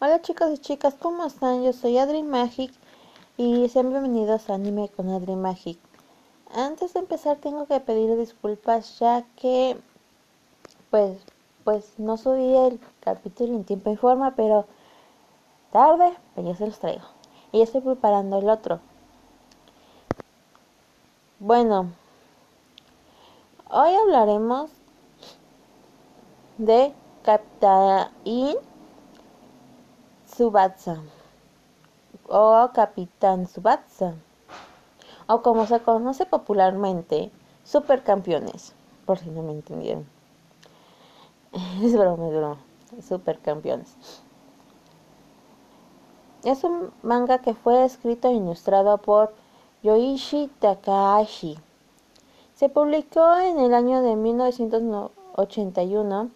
Hola chicos y chicas, ¿cómo están? Yo soy Adri Magic y sean bienvenidos a Anime con Adri Magic. Antes de empezar tengo que pedir disculpas ya que pues pues no subí el capítulo en tiempo y forma, pero tarde, pues ya se los traigo. Y ya estoy preparando el otro. Bueno, hoy hablaremos de Captain Subatsa o Capitán Subatsa o como se conoce popularmente, Supercampeones, por si no me entendieron. Es broma, es broma. Supercampeones. Es un manga que fue escrito e ilustrado por Yoichi Takahashi. Se publicó en el año de 1981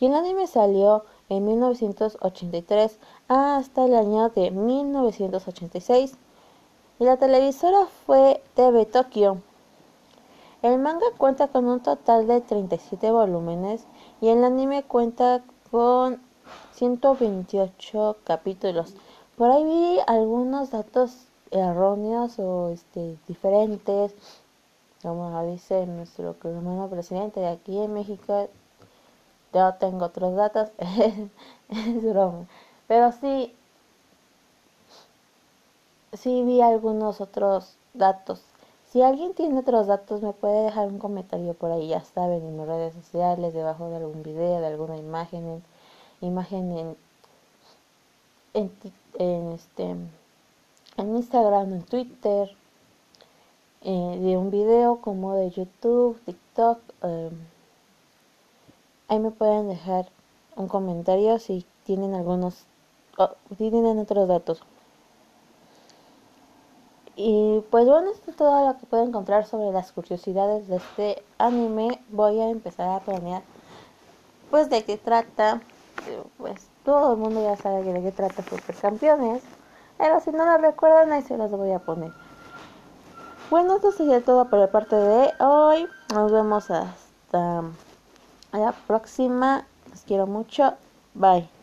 y el anime salió en 1983 hasta el año de 1986 y la televisora fue TV Tokyo. El manga cuenta con un total de 37 volúmenes y el anime cuenta con 128 capítulos. Por ahí vi algunos datos erróneos o este, diferentes, como dice nuestro hermano presidente de aquí en México, yo tengo otros datos, es broma. Pero sí, sí vi algunos otros datos. Si alguien tiene otros datos, me puede dejar un comentario por ahí, ya saben, en mis redes sociales, debajo de algún video, de alguna imagen, imagen en, en, en, este, en Instagram, en Twitter, eh, de un video como de YouTube, TikTok. Eh, Ahí me pueden dejar un comentario si tienen algunos, tienen otros datos. Y pues bueno, esto es todo lo que puedo encontrar sobre las curiosidades de este anime. Voy a empezar a planear pues de qué trata. Pues todo el mundo ya sabe de qué trata Supercampeones. Pero si no lo recuerdan, ahí se los voy a poner. Bueno, esto sería todo por la parte de hoy. Nos vemos hasta a la próxima. Los quiero mucho. Bye.